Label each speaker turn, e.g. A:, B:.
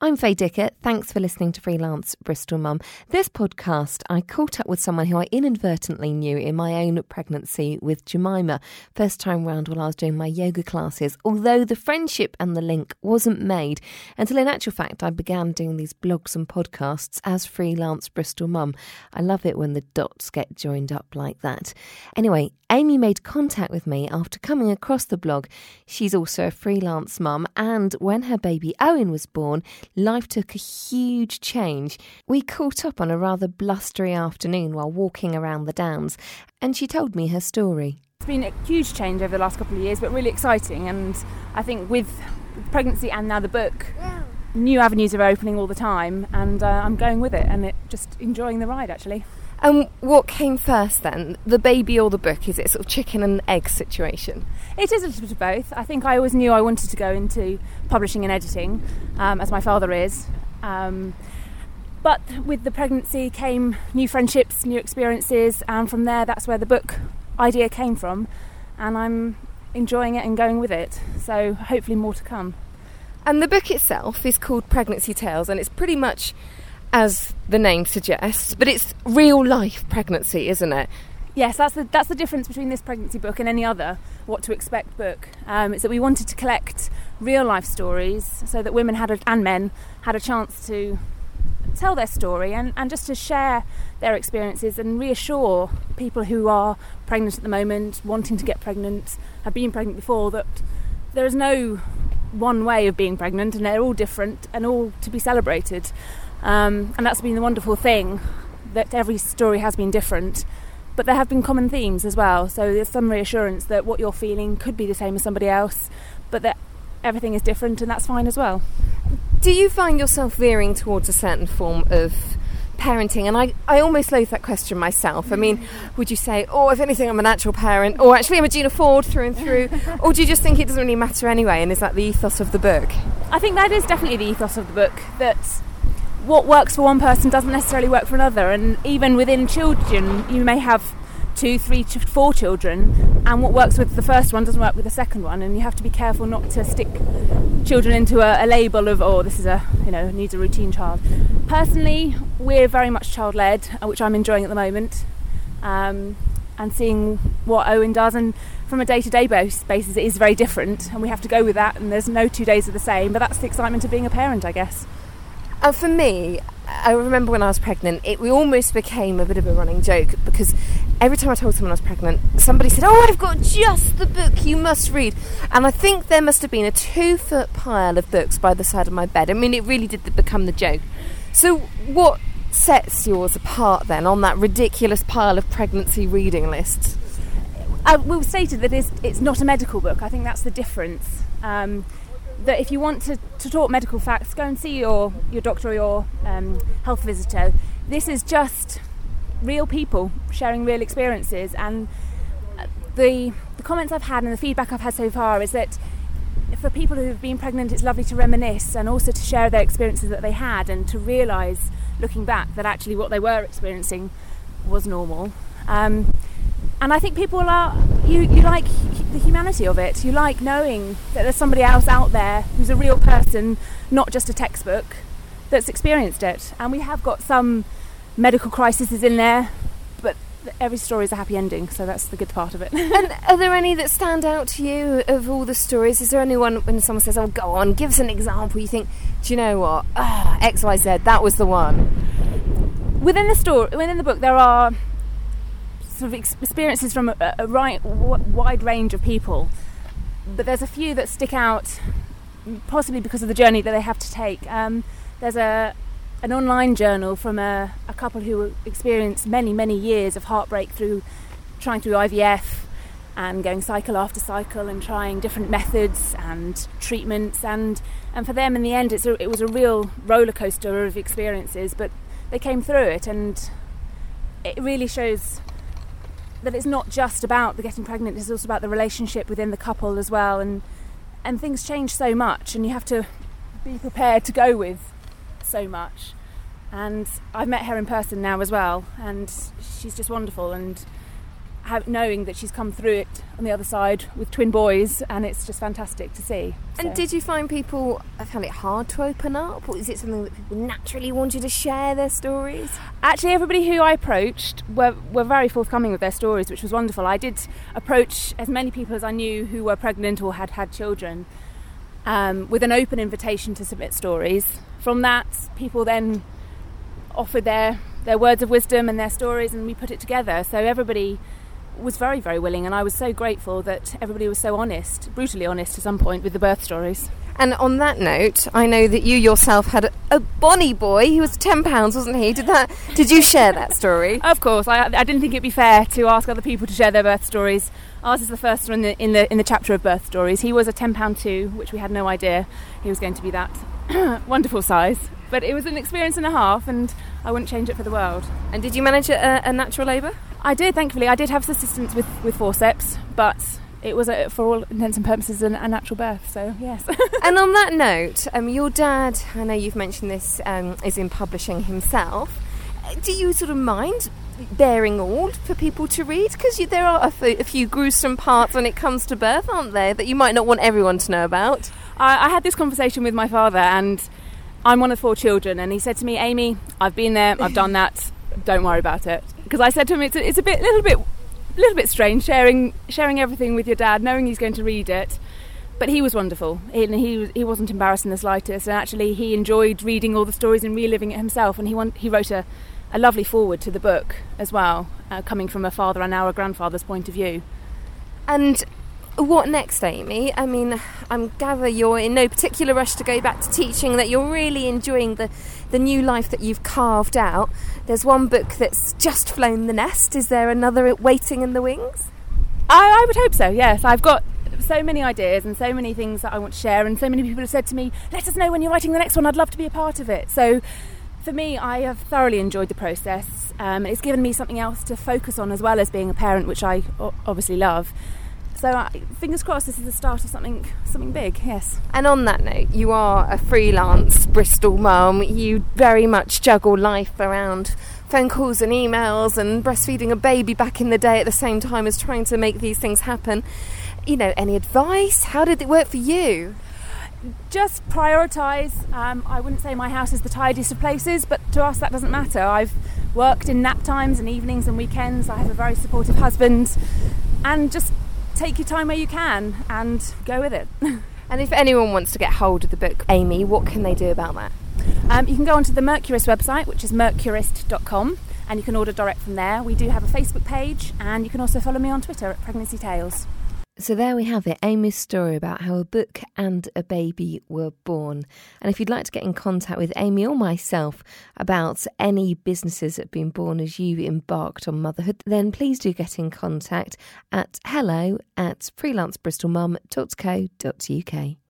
A: I'm Faye Dickett. Thanks for listening to Freelance Bristol Mum. This podcast, I caught up with someone who I inadvertently knew in my own pregnancy with Jemima, first time round while I was doing my yoga classes, although the friendship and the link wasn't made until in actual fact I began doing these blogs and podcasts as Freelance Bristol Mum. I love it when the dots get joined up like that. Anyway, Amy made contact with me after coming across the blog. She's also a freelance mum, and when her baby Owen was born, life took a huge change. We caught up on a rather blustery afternoon while walking around the Downs, and she told me her story.
B: It's been a huge change over the last couple of years, but really exciting. And I think with pregnancy and now the book, new avenues are opening all the time, and uh, I'm going with it and it, just enjoying the ride actually.
A: And what came first then, the baby or the book? Is it sort of chicken and egg situation?
B: It is a little bit of both. I think I always knew I wanted to go into publishing and editing, um, as my father is. Um, but with the pregnancy came new friendships, new experiences, and from there, that's where the book idea came from. And I'm enjoying it and going with it. So hopefully, more to come.
A: And the book itself is called Pregnancy Tales, and it's pretty much as the name suggests, but it's real life pregnancy, isn't it?
B: Yes, that's the that's the difference between this pregnancy book and any other what to expect book. Um, is that we wanted to collect real life stories so that women had a, and men had a chance to tell their story and, and just to share their experiences and reassure people who are pregnant at the moment, wanting to get pregnant, have been pregnant before, that there is no one way of being pregnant and they're all different and all to be celebrated. Um, and that's been the wonderful thing that every story has been different, but there have been common themes as well. So there's some reassurance that what you're feeling could be the same as somebody else, but that everything is different and that's fine as well.
A: Do you find yourself veering towards a certain form of parenting? And I, I almost loathe that question myself. I mean, would you say, oh, if anything, I'm a natural parent, or actually I'm a Gina Ford through and through, or do you just think it doesn't really matter anyway? And is that the ethos of the book?
B: I think that is definitely the ethos of the book that what works for one person doesn't necessarily work for another. And even within children, you may have two, three, four children, and what works with the first one doesn't work with the second one. And you have to be careful not to stick children into a, a label of, oh, this is a, you know, needs a routine child. Personally, we're very much child led, which I'm enjoying at the moment. Um, and seeing what Owen does, and from a day to day basis, it is very different, and we have to go with that. And there's no two days are the same, but that's the excitement of being a parent, I guess.
A: And for me, I remember when I was pregnant, it we almost became a bit of a running joke because every time I told someone I was pregnant, somebody said, "Oh, I've got just the book you must read." And I think there must have been a two-foot pile of books by the side of my bed. I mean, it really did become the joke. So, what sets yours apart then on that ridiculous pile of pregnancy reading lists?
B: I will stated that it's, it's not a medical book. I think that's the difference. Um, that if you want to, to talk medical facts, go and see your, your doctor or your um, health visitor. This is just real people sharing real experiences. And uh, the, the comments I've had and the feedback I've had so far is that for people who have been pregnant, it's lovely to reminisce and also to share their experiences that they had and to realise, looking back, that actually what they were experiencing was normal. Um, and I think people are you, you like the humanity of it. You like knowing that there's somebody else out there who's a real person, not just a textbook, that's experienced it. And we have got some medical crises in there, but every story is a happy ending, so that's the good part of it.
A: and are there any that stand out to you of all the stories? Is there anyone when someone says, "Oh, go on, give us an example"? You think, do you know what? Ah, X, Y, Z, that was the one.
B: Within the story, within the book, there are sort of experiences from a, a right, wide range of people, but there's a few that stick out, possibly because of the journey that they have to take. Um, there's a an online journal from a, a couple who experienced many, many years of heartbreak through trying through IVF and going cycle after cycle and trying different methods and treatments. And and for them in the end a, it was a real roller coaster of experiences but they came through it. And it really shows that it's not just about the getting pregnant, it's also about the relationship within the couple as well. And and things change so much, and you have to be prepared to go with so much. And I've met her in person now as well, and she's just wonderful. And knowing that she's come through it on the other side with twin boys, and it's just fantastic to see.
A: And did you find people I found it hard to open up, or is it something that people naturally wanted to share their stories?
B: Actually, everybody who I approached were, were very forthcoming with their stories, which was wonderful. I did approach as many people as I knew who were pregnant or had had children um, with an open invitation to submit stories. From that, people then offered their, their words of wisdom and their stories, and we put it together. So everybody was very, very willing, and I was so grateful that everybody was so honest, brutally honest to some point with the birth stories.
A: And on that note, I know that you yourself had a, a bonny boy. He was ten pounds, wasn't he? Did that? Did you share that story?
B: of course. I, I didn't think it'd be fair to ask other people to share their birth stories. Ours is the first one in the in the, in the chapter of birth stories. He was a ten pound two, which we had no idea he was going to be that wonderful size. But it was an experience and a half, and I wouldn't change it for the world.
A: And did you manage a, a natural labour?
B: I did, thankfully. I did have assistance with, with forceps, but it was, a, for all intents and purposes, a, a natural birth. So, yes.
A: and on that note, um, your dad, I know you've mentioned this, um, is in publishing himself. Do you sort of mind bearing all for people to read? Because there are a, f- a few gruesome parts when it comes to birth, aren't there, that you might not want everyone to know about?
B: I, I had this conversation with my father, and I'm one of four children, and he said to me, Amy, I've been there, I've done that, don't worry about it because I said to him, it's a, it's a bit, little bit, little bit strange sharing sharing everything with your dad, knowing he's going to read it. But he was wonderful. He, he he wasn't embarrassed in the slightest, and actually he enjoyed reading all the stories and reliving it himself. And he want, he wrote a, a lovely foreword to the book as well, uh, coming from a father and now a grandfather's point of view.
A: And what next, Amy? I mean, I'm gather you're in no particular rush to go back to teaching. That you're really enjoying the the new life that you've carved out. There's one book that's just flown the nest. Is there another waiting in the wings?
B: I, I would hope so. Yes, I've got so many ideas and so many things that I want to share, and so many people have said to me, "Let us know when you're writing the next one. I'd love to be a part of it." So. For me, I have thoroughly enjoyed the process. Um, it's given me something else to focus on as well as being a parent, which I obviously love. So uh, fingers crossed, this is the start of something something big. Yes.
A: And on that note, you are a freelance Bristol mum. You very much juggle life around phone calls and emails and breastfeeding a baby back in the day at the same time as trying to make these things happen. You know, any advice? How did it work for you?
B: Just prioritise. Um, I wouldn't say my house is the tidiest of places, but to us that doesn't matter. I've worked in nap times and evenings and weekends. I have a very supportive husband, and just take your time where you can and go with it.
A: and if anyone wants to get hold of the book, Amy, what can they do about that?
B: Um, you can go onto the Mercurist website, which is mercurist.com, and you can order direct from there. We do have a Facebook page, and you can also follow me on Twitter at Pregnancy Tales.
A: So there we have it, Amy's story about how a book and a baby were born. And if you'd like to get in contact with Amy or myself about any businesses that have been born as you embarked on motherhood, then please do get in contact at hello at freelancebristolmum.co.uk.